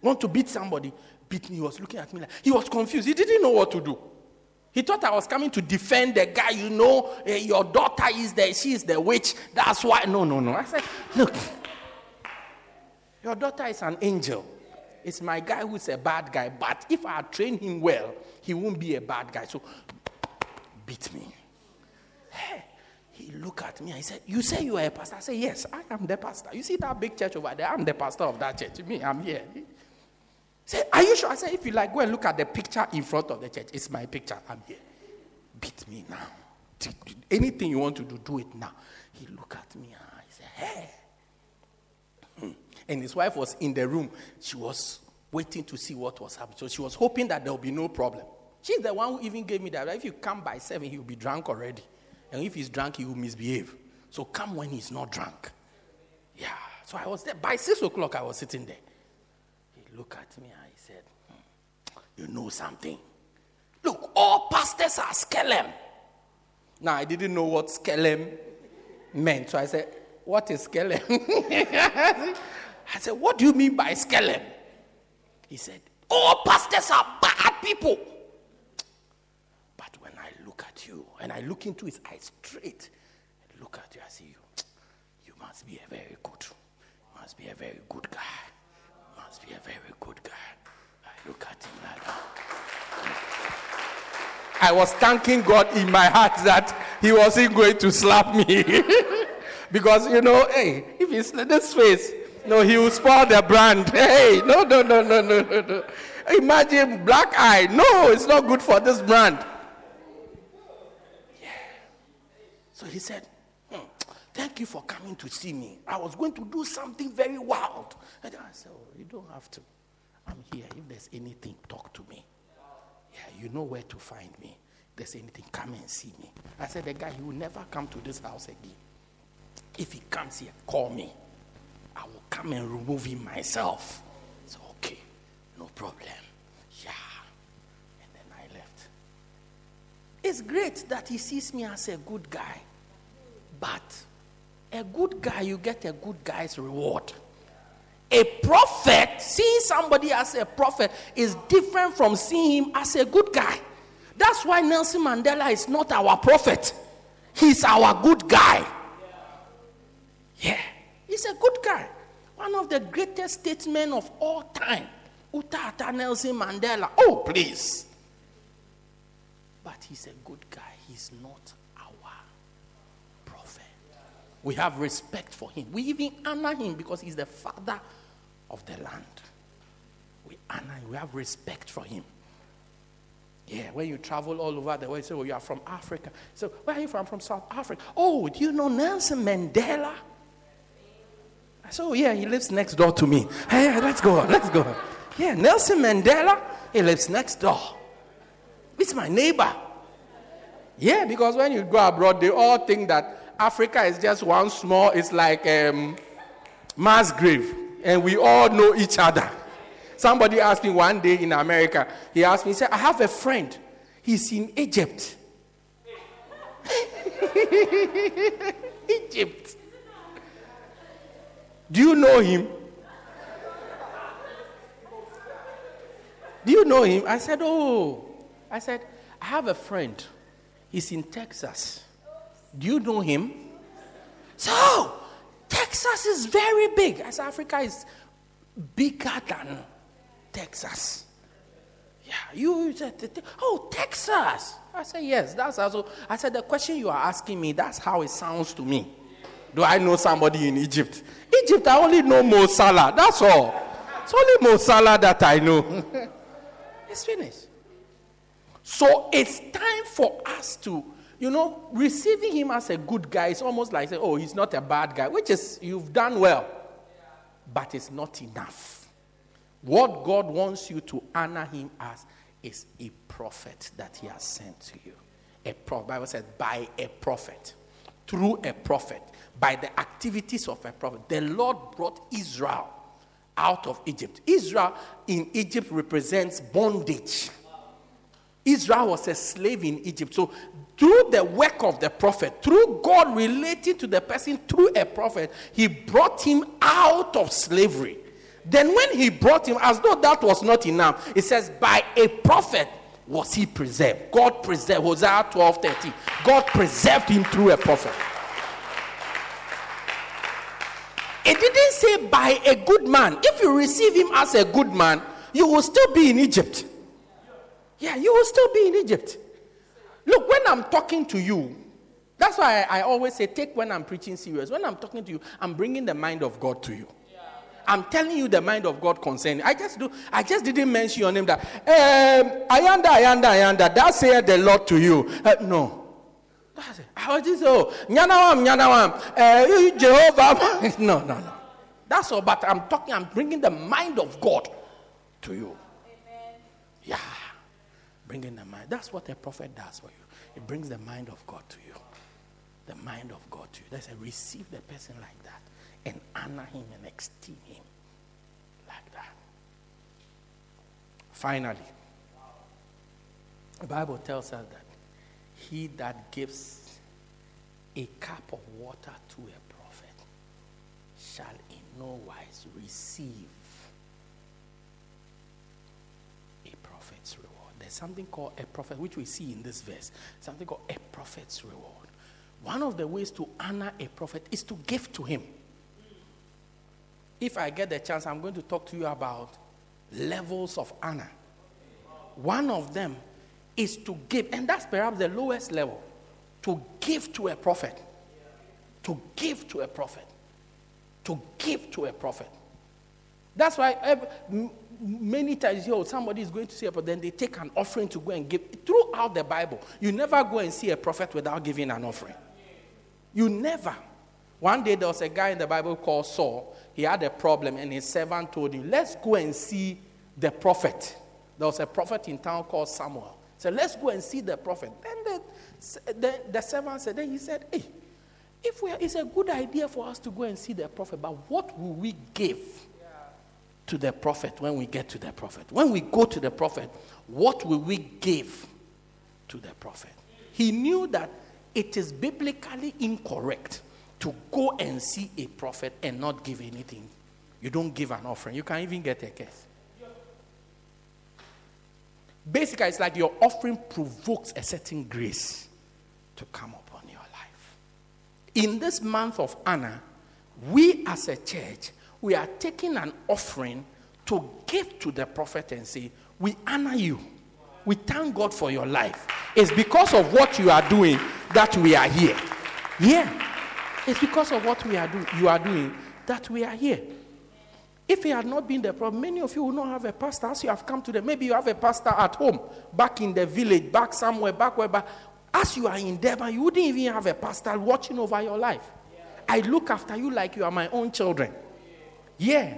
Want to beat somebody? Beat me. He was looking at me like he was confused. He didn't know what to do. He thought I was coming to defend the guy. You know, uh, your daughter is the she is the witch. That's why. No, no, no. I said, look, your daughter is an angel. It's my guy who's a bad guy. But if I train him well, he won't be a bad guy. So beat me. He looked at me. And I said, You say you are a pastor? I said, Yes, I am the pastor. You see that big church over there? I'm the pastor of that church. Me, I'm here. Said, Are you sure? I said, If you like, go and look at the picture in front of the church. It's my picture. I'm here. Beat me now. Anything you want to do, do it now. He looked at me and he said, Hey. Hmm. And his wife was in the room. She was waiting to see what was happening. So she was hoping that there will be no problem. She's the one who even gave me that. If you come by seven, he'll be drunk already. And if he's drunk, he will misbehave. So come when he's not drunk. Yeah. So I was there. By six o'clock, I was sitting there. Looked at me and he said, hmm, You know something? Look, all pastors are skelem. Now, I didn't know what skelem meant. So I said, What is skelem? [laughs] I said, What do you mean by skelem? He said, All pastors are bad people. But when I look at you and I look into his eyes straight, look at you, I see you. You must be a very good, must be a very good guy. Must be a very good guy. I look at him like that. I was thanking God in my heart that he wasn't going to slap me. [laughs] because, you know, hey, if he's this face, no, he will spoil the brand. [laughs] Hey, no, no, no, no, no, no, no. Imagine black eye. No, it's not good for this brand. Yeah. So he said, Thank you for coming to see me. I was going to do something very wild. And I said, oh, You don't have to. I'm here. If there's anything, talk to me. Yeah, you know where to find me. If there's anything, come and see me. I said, The guy, he will never come to this house again. If he comes here, call me. I will come and remove him myself. So, okay, no problem. Yeah. And then I left. It's great that he sees me as a good guy. But a good guy, you get a good guy's reward. A prophet, seeing somebody as a prophet is different from seeing him as a good guy. That's why Nelson Mandela is not our prophet. He's our good guy. Yeah. He's a good guy. One of the greatest statesmen of all time. Utata Nelson Mandela. Oh, please. But he's a good guy. He's not. We have respect for him. We even honor him because he's the father of the land. We honor him. We have respect for him. Yeah, when you travel all over the world, you say, Oh, you are from Africa. So, where are you from? From South Africa. Oh, do you know Nelson Mandela? I said, Oh, yeah, he lives next door to me. Hey, let's go, let's go. Yeah, Nelson Mandela, he lives next door. It's my neighbor. Yeah, because when you go abroad, they all think that Africa is just one small, it's like um, mass grave, and we all know each other. Somebody asked me one day in America, he asked me, he said, I have a friend, he's in Egypt. [laughs] Egypt. Do you know him? Do you know him? I said, Oh. I said, I have a friend. He's in Texas. Do you know him? So, Texas is very big. As Africa is bigger than Texas. Yeah, you said, oh, Texas. I said, yes, that's also. I said, the question you are asking me, that's how it sounds to me. Do I know somebody in Egypt? Egypt, I only know Mo Salah. That's all. It's only Mo Salah that I know. [laughs] it's finished. So it's time for us to, you know, receiving him as a good guy is almost like saying, oh, he's not a bad guy, which is, you've done well. But it's not enough. What God wants you to honor him as is a prophet that he has sent to you. A prophet. Bible says, by a prophet, through a prophet, by the activities of a prophet. The Lord brought Israel out of Egypt. Israel in Egypt represents bondage. Israel was a slave in Egypt. So, through the work of the prophet, through God relating to the person through a prophet, he brought him out of slavery. Then, when he brought him, as though that was not enough, it says, by a prophet was he preserved. God preserved. Hosea 12 30. God preserved him through a prophet. It didn't say by a good man. If you receive him as a good man, you will still be in Egypt. Yeah, you will still be in Egypt. Look, when I'm talking to you, that's why I, I, always say, take when I'm preaching serious. When I'm talking to you, I'm bringing the mind of God to you. I'm telling you the mind of God concerning. I just do. I just didn't mention your name. That um, Ayanda, Ayanda, Ayanda. That said the Lord to you. Uh, no. I was just oh, nyanawam, nyanawam. Uh, Jehovah. [laughs] no, no, no. That's all. But I'm talking. I'm bringing the mind of God to you. Amen. Yeah bringing the mind. That's what a prophet does for you. It brings the mind of God to you. The mind of God to you. That's a receive the person like that and honor him and esteem him like that. Finally, the Bible tells us that he that gives a cup of water to a prophet shall in no wise receive there's something called a prophet, which we see in this verse. Something called a prophet's reward. One of the ways to honor a prophet is to give to him. If I get the chance, I'm going to talk to you about levels of honor. One of them is to give, and that's perhaps the lowest level to give to a prophet. To give to a prophet. To give to a prophet. That's why many times you know, somebody is going to see a prophet, then they take an offering to go and give. Throughout the Bible, you never go and see a prophet without giving an offering. You never. One day there was a guy in the Bible called Saul. He had a problem, and his servant told him, Let's go and see the prophet. There was a prophet in town called Samuel. So let's go and see the prophet. Then the, the, the servant said, Then he said, Hey, if we it's a good idea for us to go and see the prophet, but what will we give? To the prophet when we get to the prophet. When we go to the prophet, what will we give to the prophet? He knew that it is biblically incorrect to go and see a prophet and not give anything. You don't give an offering. You can't even get a case. Basically, it's like your offering provokes a certain grace to come upon your life. In this month of honor, we as a church we are taking an offering to give to the prophet and say, We honor you. We thank God for your life. It's because of what you are doing that we are here. Yeah. It's because of what we are doing you are doing that we are here. If it had not been the problem, many of you would not have a pastor as you have come to them. Maybe you have a pastor at home, back in the village, back somewhere, back where, but as you are in Durban, you wouldn't even have a pastor watching over your life. I look after you like you are my own children. Yeah.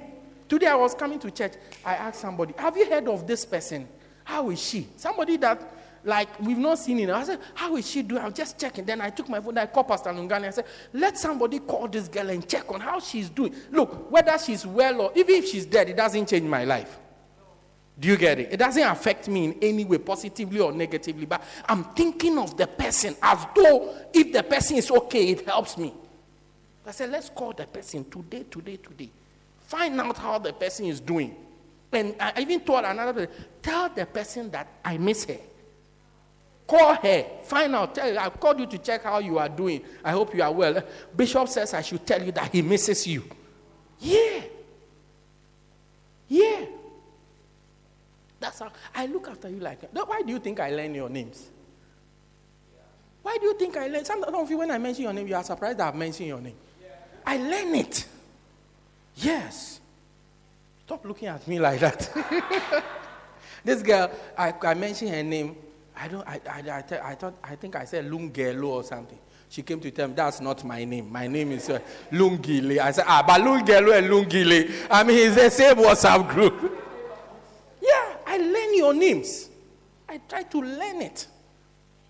Today I was coming to church. I asked somebody, Have you heard of this person? How is she? Somebody that like we've not seen it. I said, How is she doing? I was just checking. Then I took my phone, I called Pastor Lungani. I said, Let somebody call this girl and check on how she's doing. Look, whether she's well or even if she's dead, it doesn't change my life. Do you get it? It doesn't affect me in any way, positively or negatively. But I'm thinking of the person as though if the person is okay, it helps me. I said, Let's call the person today, today, today. Find out how the person is doing. And I even told another person, Tell the person that I miss her. Call her. Find out. Tell her, I called you to check how you are doing. I hope you are well. Bishop says I should tell you that he misses you. Yeah. Yeah. That's how I look after you like that. Why do you think I learn your names? Why do you think I learn? Some of you, when I mention your name, you are surprised that I've mentioned your name. I learn it. Yes. Stop looking at me like that. [laughs] this girl, I, I mentioned her name I don't, I, I, I, I, thought, I think I said Lungelo or something. She came to tell me, that's not my name. My name is uh, Lungile. I said, ah, but Lungelo and Lungile, I mean, it's the same WhatsApp group. [laughs] yeah, I learn your names. I try to learn it.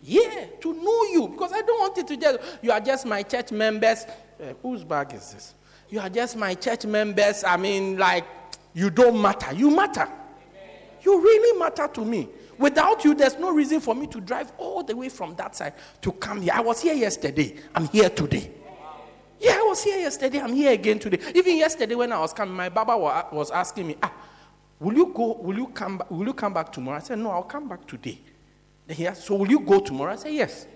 Yeah, to know you. Because I don't want it to just, you are just my church members. Uh, whose bag is this? You are just my church members. I mean, like, you don't matter. You matter. You really matter to me. Without you, there's no reason for me to drive all the way from that side to come here. I was here yesterday. I'm here today. Yeah, I was here yesterday. I'm here again today. Even yesterday when I was coming, my Baba was asking me, ah, will you go, will you come will you come back tomorrow? I said, no, I'll come back today. Then he asked, so will you go tomorrow? I said, yes.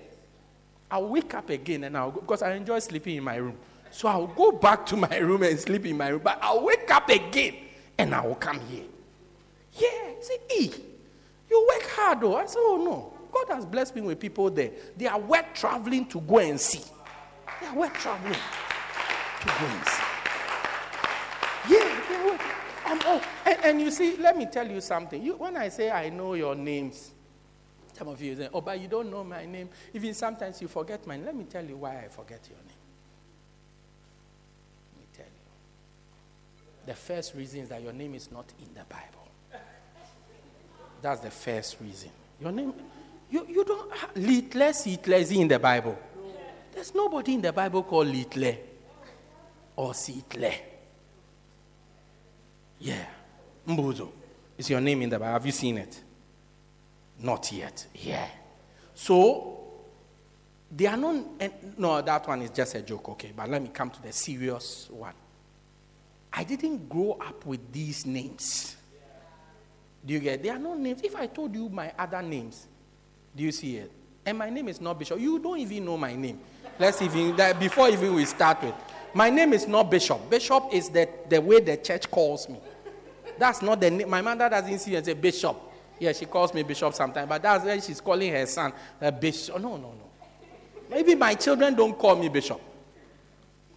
I'll wake up again and I'll go, because I enjoy sleeping in my room. So I'll go back to my room and sleep in my room, but I'll wake up again and I will come here. Yeah, say, E. You work hard though. I said, Oh no. God has blessed me with people there. They are worth traveling to go and see. They are worth traveling to go and see. Yeah, they are worth. Um, oh, and, and, you see, let me tell you something. You, when I say I know your names, some of you say, Oh, but you don't know my name. Even sometimes you forget mine. Let me tell you why I forget your name. Let me tell you. The first reason is that your name is not in the Bible. That's the first reason. Your name, you, you don't, Litle, Sitle is in the Bible. There's nobody in the Bible called Litle or Sitle. Yeah. Mbuzo. Is your name in the Bible? Have you seen it? Not yet. Yeah. So, they are not, no, that one is just a joke, okay. But let me come to the serious one. I didn't grow up with these names. Do you get? They are not names. If I told you my other names, do you see it? And my name is not Bishop. You don't even know my name. Let's even that before even we start with. My name is not Bishop. Bishop is the, the way the church calls me. That's not the name. My mother doesn't see and say Bishop. Yeah, she calls me Bishop sometimes, but that's why she's calling her son a Bishop. No, no, no. Maybe my children don't call me Bishop.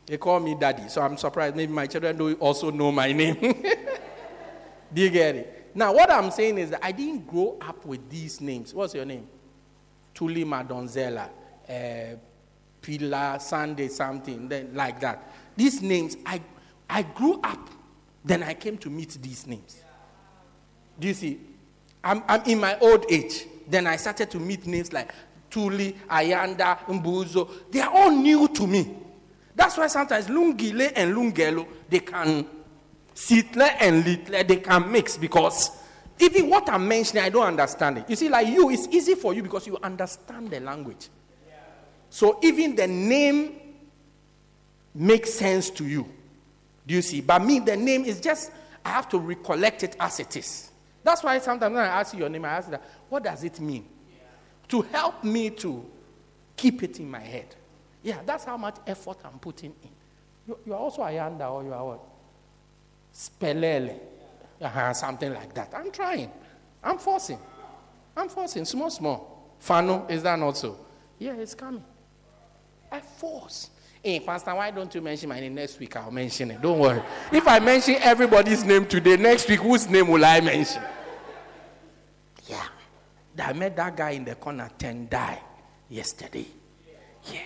They call me Daddy. So I'm surprised. Maybe my children don't also know my name. [laughs] Do you get it? Now, what I'm saying is that I didn't grow up with these names. What's your name? Tuli Madonsela, uh, Pilar, Sunday, something then, like that. These names, I, I grew up, then I came to meet these names. Do you see? I'm, I'm in my old age. Then I started to meet names like Tuli, Ayanda, Mbuzo. They are all new to me. That's why sometimes Lungile and Lungelo, they can Sitle and Litle, they can mix because even what I'm mentioning, I don't understand it. You see, like you, it's easy for you because you understand the language. So even the name makes sense to you. Do you see? But me, the name is just, I have to recollect it as it is. That's why sometimes when I ask you your name, I ask that, what does it mean? Yeah. To help me to keep it in my head. Yeah, that's how much effort I'm putting in. You, you are also Ayanda or you are what? Spelele. Uh-huh, something like that. I'm trying. I'm forcing. I'm forcing. Small, small. Fano, is that not so? Yeah, it's coming. I force. Hey, Pastor, why don't you mention my name next week? I'll mention it. Don't worry. If I mention everybody's name today, next week, whose name will I mention? Yeah. I met that guy in the corner, 10 die yesterday. Yes.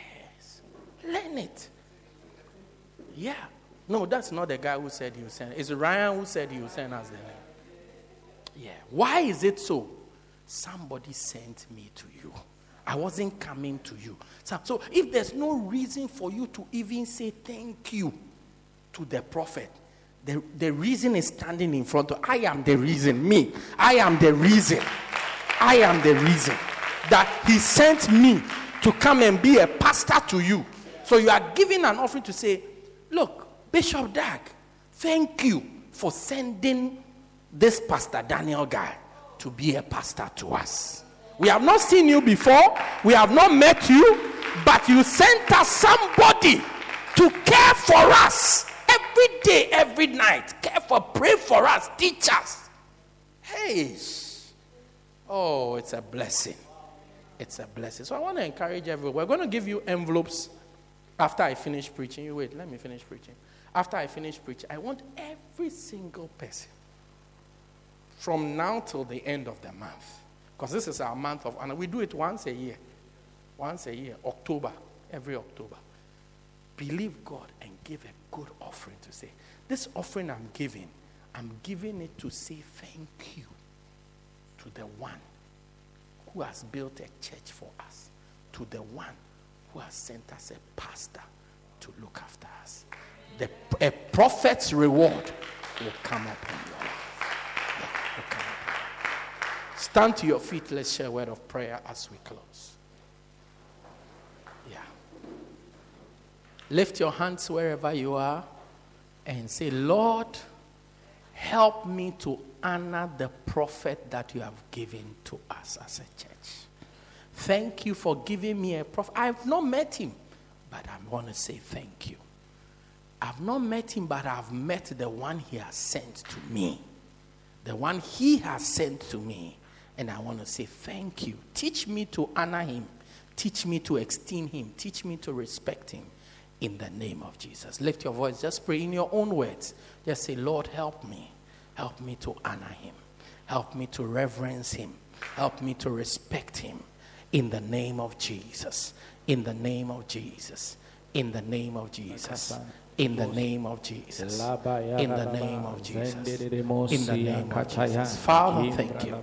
Learn it. Yeah. No, that's not the guy who said he would send. It's Ryan who said he would send us the name. Yeah. Why is it so? Somebody sent me to you. I wasn't coming to you. So, so if there's no reason for you to even say thank you to the prophet, the, the reason is standing in front of I am the reason. Me. I am the reason. I am the reason that he sent me to come and be a pastor to you. So you are giving an offering to say, Look, Bishop Dag, thank you for sending this Pastor Daniel guy to be a pastor to us. We have not seen you before, we have not met you, but you sent us somebody to care for us every day, every night. Care for, pray for us, teach us. Hey, oh, it's a blessing. It's a blessing. So I want to encourage everyone. We're going to give you envelopes after I finish preaching. You wait, let me finish preaching. After I finish preaching, I want every single person from now till the end of the month, because this is our month of honor. We do it once a year. Once a year, October, every October. Believe God and give a good offering to say, This offering I'm giving, I'm giving it to say thank you to the one who has built a church for us, to the one who has sent us a pastor to look after us. The, a prophet's reward will come upon your life. Stand to your feet. Let's share a word of prayer as we close. Yeah. Lift your hands wherever you are and say, Lord, help me to honor the prophet that you have given to us as a church. Thank you for giving me a prophet. I've not met him, but I want to say thank you. I've not met him, but I've met the one he has sent to me. The one he has sent to me. And I want to say thank you. Teach me to honor him. Teach me to esteem him. Teach me to respect him in the name of Jesus. Lift your voice. Just pray in your own words. Just say, Lord, help me. Help me to honor him. Help me to reverence him. Help me to respect him in the name of Jesus. In the name of Jesus. In the name of Jesus. In the name of Jesus. In the name of Jesus. In the name of Jesus. Father, thank you.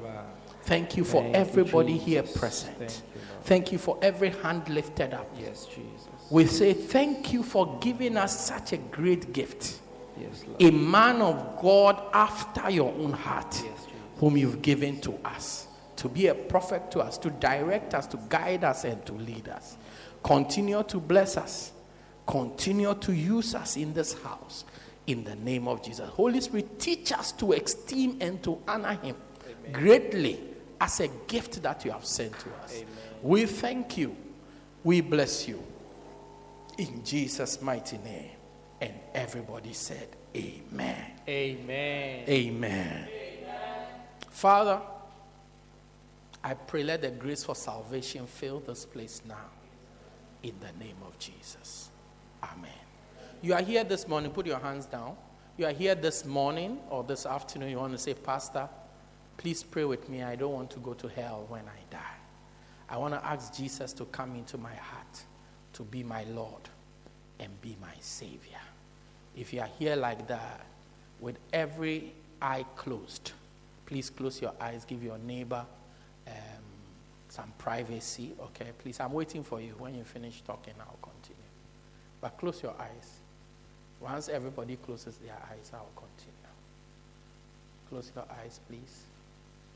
Thank you for everybody here present. Thank you for every hand lifted up. Yes, Jesus. We say thank you for giving us such a great gift. Yes, Lord. A man of God after your own heart, Yes, whom you've given to us, to be a prophet to us, to direct us, to guide us, and to lead us. Continue to bless us. Continue to use us in this house. In the name of Jesus. Holy Spirit, teach us to esteem and to honor Him greatly as a gift that you have sent to us. We thank you. We bless you. In Jesus' mighty name. And everybody said, Amen. Amen. Amen. Father, I pray let the grace for salvation fill this place now. In the name of Jesus. Amen. You are here this morning, put your hands down. You are here this morning or this afternoon, you want to say, Pastor, please pray with me. I don't want to go to hell when I die. I want to ask Jesus to come into my heart, to be my Lord and be my Savior. If you are here like that, with every eye closed, please close your eyes, give your neighbor some privacy. Okay, please, I'm waiting for you. When you finish talking, I'll continue. But close your eyes. Once everybody closes their eyes, I'll continue. Close your eyes, please.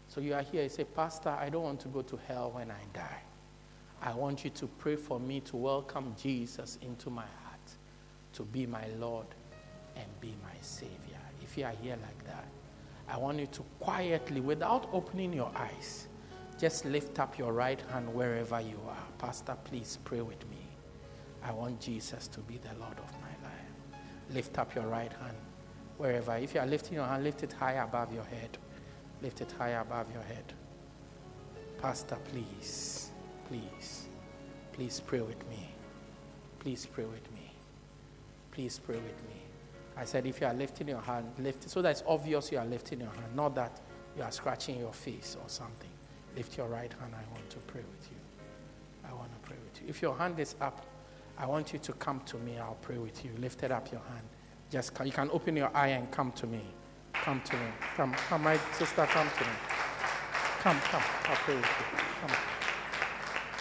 So you are here, you say, Pastor, I don't want to go to hell when I die. I want you to pray for me to welcome Jesus into my heart, to be my Lord and be my Savior. If you are here like that, I want you to quietly, without opening your eyes, just lift up your right hand wherever you are. Pastor, please pray with me. I want Jesus to be the Lord of my life. Lift up your right hand wherever. If you are lifting your hand, lift it high above your head. Lift it high above your head. Pastor, please, please, please pray with me. Please pray with me. Please pray with me. I said, if you are lifting your hand, lift it so that it's obvious you are lifting your hand, not that you are scratching your face or something. Lift your right hand. I want to pray with you. I want to pray with you. If your hand is up, I want you to come to me. I'll pray with you. Lift it up your hand. Just. You can open your eye and come to me. Come to me. Come, come, my sister, come to me. Come, come. I'll pray with you. Come.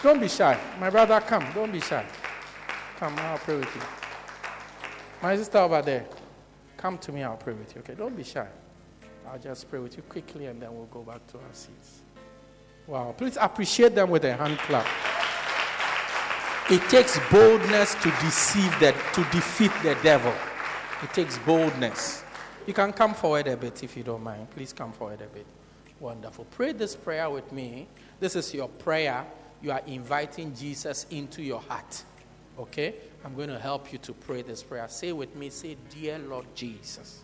Don't be shy. My brother, come. Don't be shy. Come, I'll pray with you. My sister over there, come to me. I'll pray with you. Okay, don't be shy. I'll just pray with you quickly and then we'll go back to our seats. Wow. Please appreciate them with a hand clap. It takes boldness to deceive that, to defeat the devil. It takes boldness. You can come forward a bit if you don't mind. Please come forward a bit. Wonderful. Pray this prayer with me. This is your prayer. You are inviting Jesus into your heart. Okay? I'm going to help you to pray this prayer. Say with me, say, Dear Lord Jesus.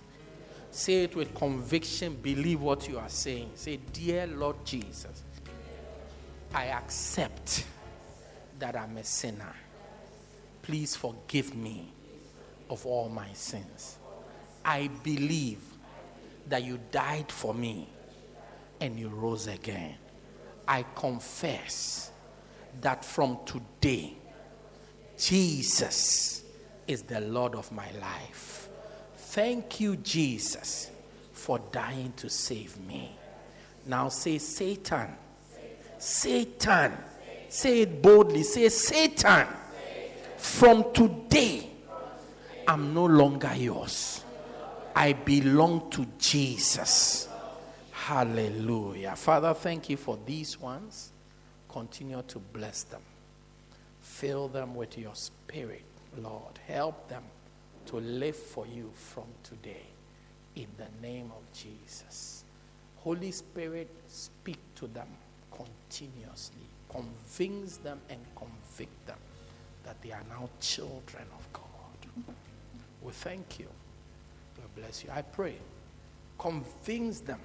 Say it with conviction. Believe what you are saying. Say, Dear Lord Jesus, I accept that I'm a sinner. Please forgive me of all my sins. I believe that you died for me and you rose again. I confess that from today, Jesus is the Lord of my life. Thank you, Jesus, for dying to save me. Now say, Satan, Satan, say it boldly, say, Satan, from today, I'm no longer yours. I belong to Jesus. Hallelujah. Father, thank you for these ones. Continue to bless them. Fill them with your spirit, Lord. Help them to live for you from today. In the name of Jesus. Holy Spirit, speak to them continuously. Convince them and convict them that they are now children of God. We thank you. We bless you. I pray. Convince them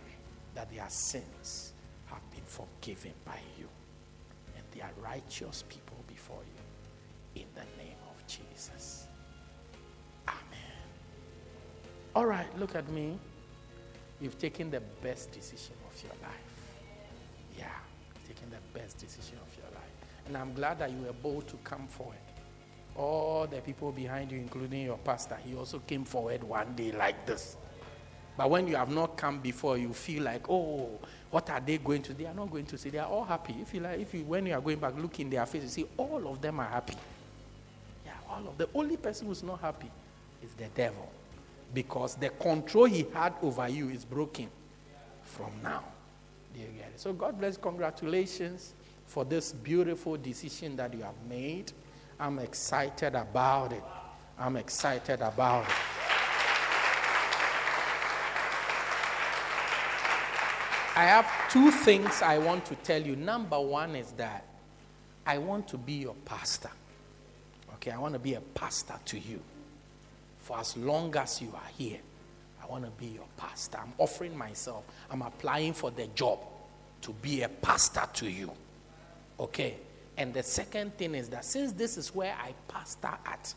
that their sins have been forgiven by you and they are righteous people before you. In the name of Jesus. Amen. All right, look at me. You've taken the best decision of your life. Yeah, the best decision of your life. And I'm glad that you were bold to come forward. All the people behind you, including your pastor, he also came forward one day like this. But when you have not come before, you feel like, oh, what are they going to? They are not going to see. They are all happy. If you like, if you when you are going back, look in their face, you see all of them are happy. Yeah, all of the only person who's not happy is the devil. Because the control he had over you is broken from now. You get it? So God bless, congratulations for this beautiful decision that you have made. I'm excited about it. I'm excited about it. I have two things I want to tell you. Number one is that I want to be your pastor. Okay, I want to be a pastor to you. For as long as you are here, I want to be your pastor. I'm offering myself, I'm applying for the job to be a pastor to you. Okay? And the second thing is that since this is where I pastor at,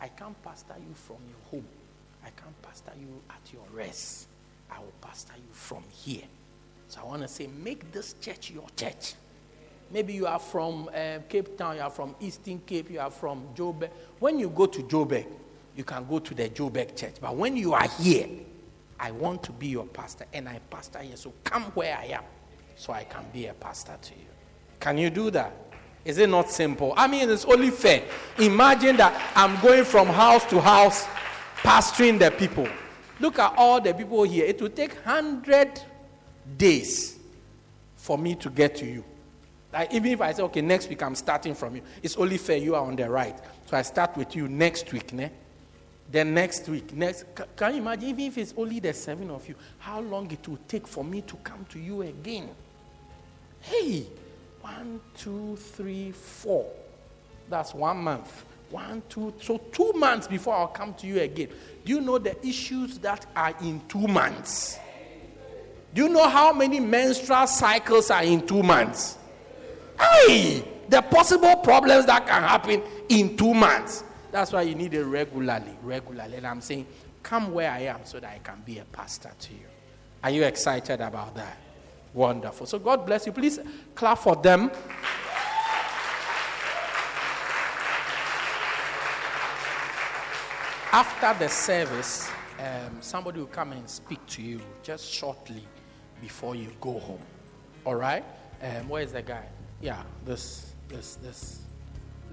I can't pastor you from your home. I can't pastor you at your rest. I will pastor you from here. So I want to say, make this church your church. Maybe you are from uh, Cape Town, you are from Eastern Cape, you are from Joburg. When you go to Joburg, you can go to the Joburg church. But when you are here, I want to be your pastor and I pastor here. So come where I am so I can be a pastor to you. Can you do that? Is it not simple? I mean, it's only fair. Imagine that I'm going from house to house pastoring the people. Look at all the people here. It will take 100 days for me to get to you. Like even if I say, okay, next week I'm starting from you, it's only fair you are on the right. So I start with you next week, ne? Then next week, next. Can you imagine, even if it's only the seven of you, how long it will take for me to come to you again? Hey, one, two, three, four. That's one month. One, two, so two months before I'll come to you again. Do you know the issues that are in two months? Do you know how many menstrual cycles are in two months? Hey, the possible problems that can happen in two months. That's why you need it regularly, regularly. And I'm saying, come where I am so that I can be a pastor to you. Are you excited about that? Wonderful. So God bless you. Please clap for them. After the service, um, somebody will come and speak to you just shortly before you go home. All right? Um, where is the guy? Yeah, this, this, this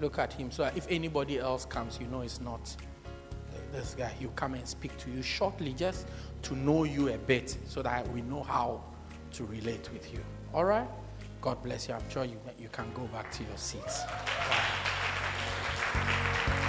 look at him so if anybody else comes, you know it's not this guy. He'll come and speak to you shortly just to know you a bit so that we know how to relate with you. All right? God bless you. I'm sure you, you can go back to your seats. Wow.